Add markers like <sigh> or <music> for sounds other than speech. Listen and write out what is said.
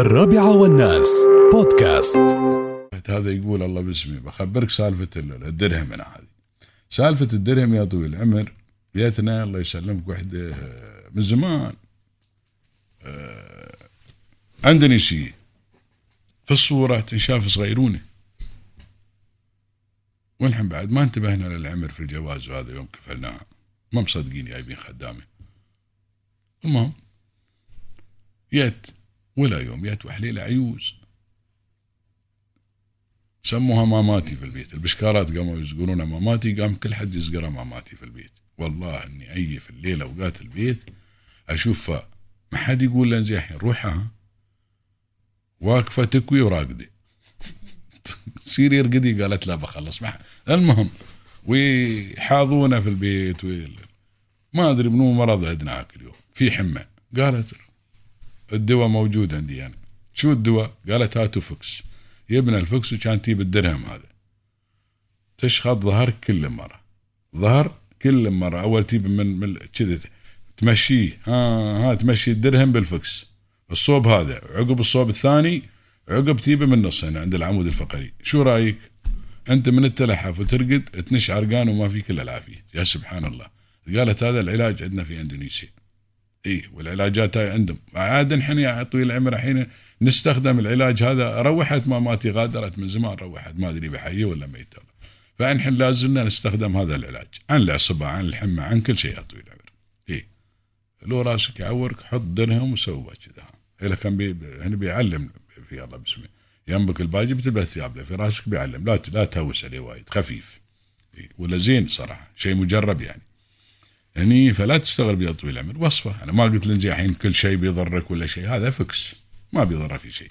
الرابعة والناس بودكاست. هذا يقول الله باسمي بخبرك سالفة الدرهم أنا هذه. سالفة الدرهم يا طويل العمر بيتنا الله يسلمك وحدة من زمان. آه، اندونيسية في الصورة تنشاف صغيرونة. والحين بعد ما انتبهنا للعمر في الجواز وهذا يوم كفلناها ما مصدقين جايبين خدامة. المهم يت ولا يوم يت وحليلة عيوز سموها ماماتي في البيت. البشكارات قاموا يزقرونها ماماتي قام كل حد يزقرها ماماتي في البيت. والله إني أي في الليل اوقات البيت أشوفها ما حد يقول لها زين روحها. واقفة تكوي وراقدة. <laughs> تصير يرقدي قالت لا بخلص. ما المهم ويحاضونا في البيت. ما أدري منو مرض عندنا اليوم. في حمى. قالت الدواء موجود عندي يعني. شو الدواء؟ قالت هاتوا Vicks يبنا ال Vicks وكان تجيب الدرهم هذا. تشخط ظهر كل مرة. ظهر كل مرة. أول تجيب من, من كذا تمشيه. ها ها تمشي الدرهم بال Vicks الصوب هذا. عقب الصوب الثاني عقب تجيبه من النص هنا عند العمود الفقري. شو رأيك؟ أنت من التلحف وترقد تنش عرقان وما فيك إلا العافية. يا سبحان الله. قالت هذا العلاج عندنا في إندونيسيا. اي والعلاجات هاي عندهم. عاد نحن يا طويل العمر الحين نستخدم العلاج هذا روحت ماماتي غادرت من زمان روحت ما أدري بحية ولا ميتة. فنحن لازلنا نستخدم هذا العلاج عن العصبة عن الحمى عن كل شيء يا طويل العمر. اي لو راسك يعورك حط درهم وسوى كذا اذا كان بي هنا بيعلم في الله بسمه ينبك الباجي بتلبس ثياب في راسك بيعلم. لا لا تهوس عليه وايد خفيف. إيه؟ ولا زين صراحة شيء مجرب يعني. هني فلا تستغرب يا طويل العمر وصفة. أنا ما قلت لك الحين كل شيء بيضرك ولا شيء هذا فكس ما بيضر في شيء.